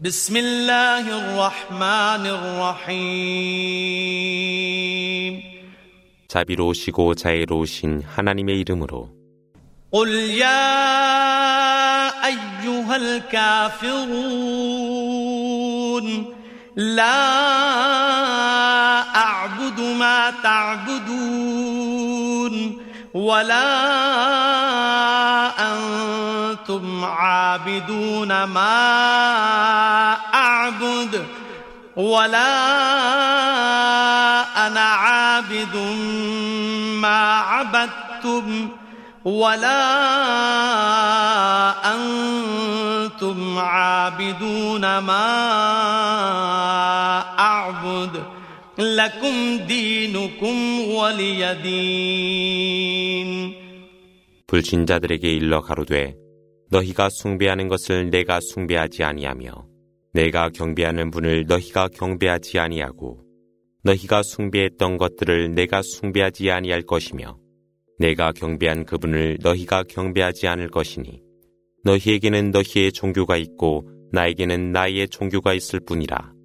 بسم الله الرحمن الرحيم 자비로우시고 자애로우신 하나님의 이름으로 قل يا أيها الكافرون لا أعبد ما تعبدون ولا أنتم عابدون ما أعبد ولا أنا عابد ما عبدتم ولا أنتم عابدون ما أعبد لكم دينكم ولي دين 불신자들에게 일러 가로되 너희가 숭배하는 것을 내가 숭배하지 아니하며 내가 경배하는 분을 너희가 경배하지 아니하고 너희가 숭배했던 것들을 내가 숭배하지 아니할 것이며 내가 경배한 그분을 너희가 경배하지 않을 것이니 너희에게는 너희의 종교가 있고 나에게는 나의 종교가 있을 뿐이라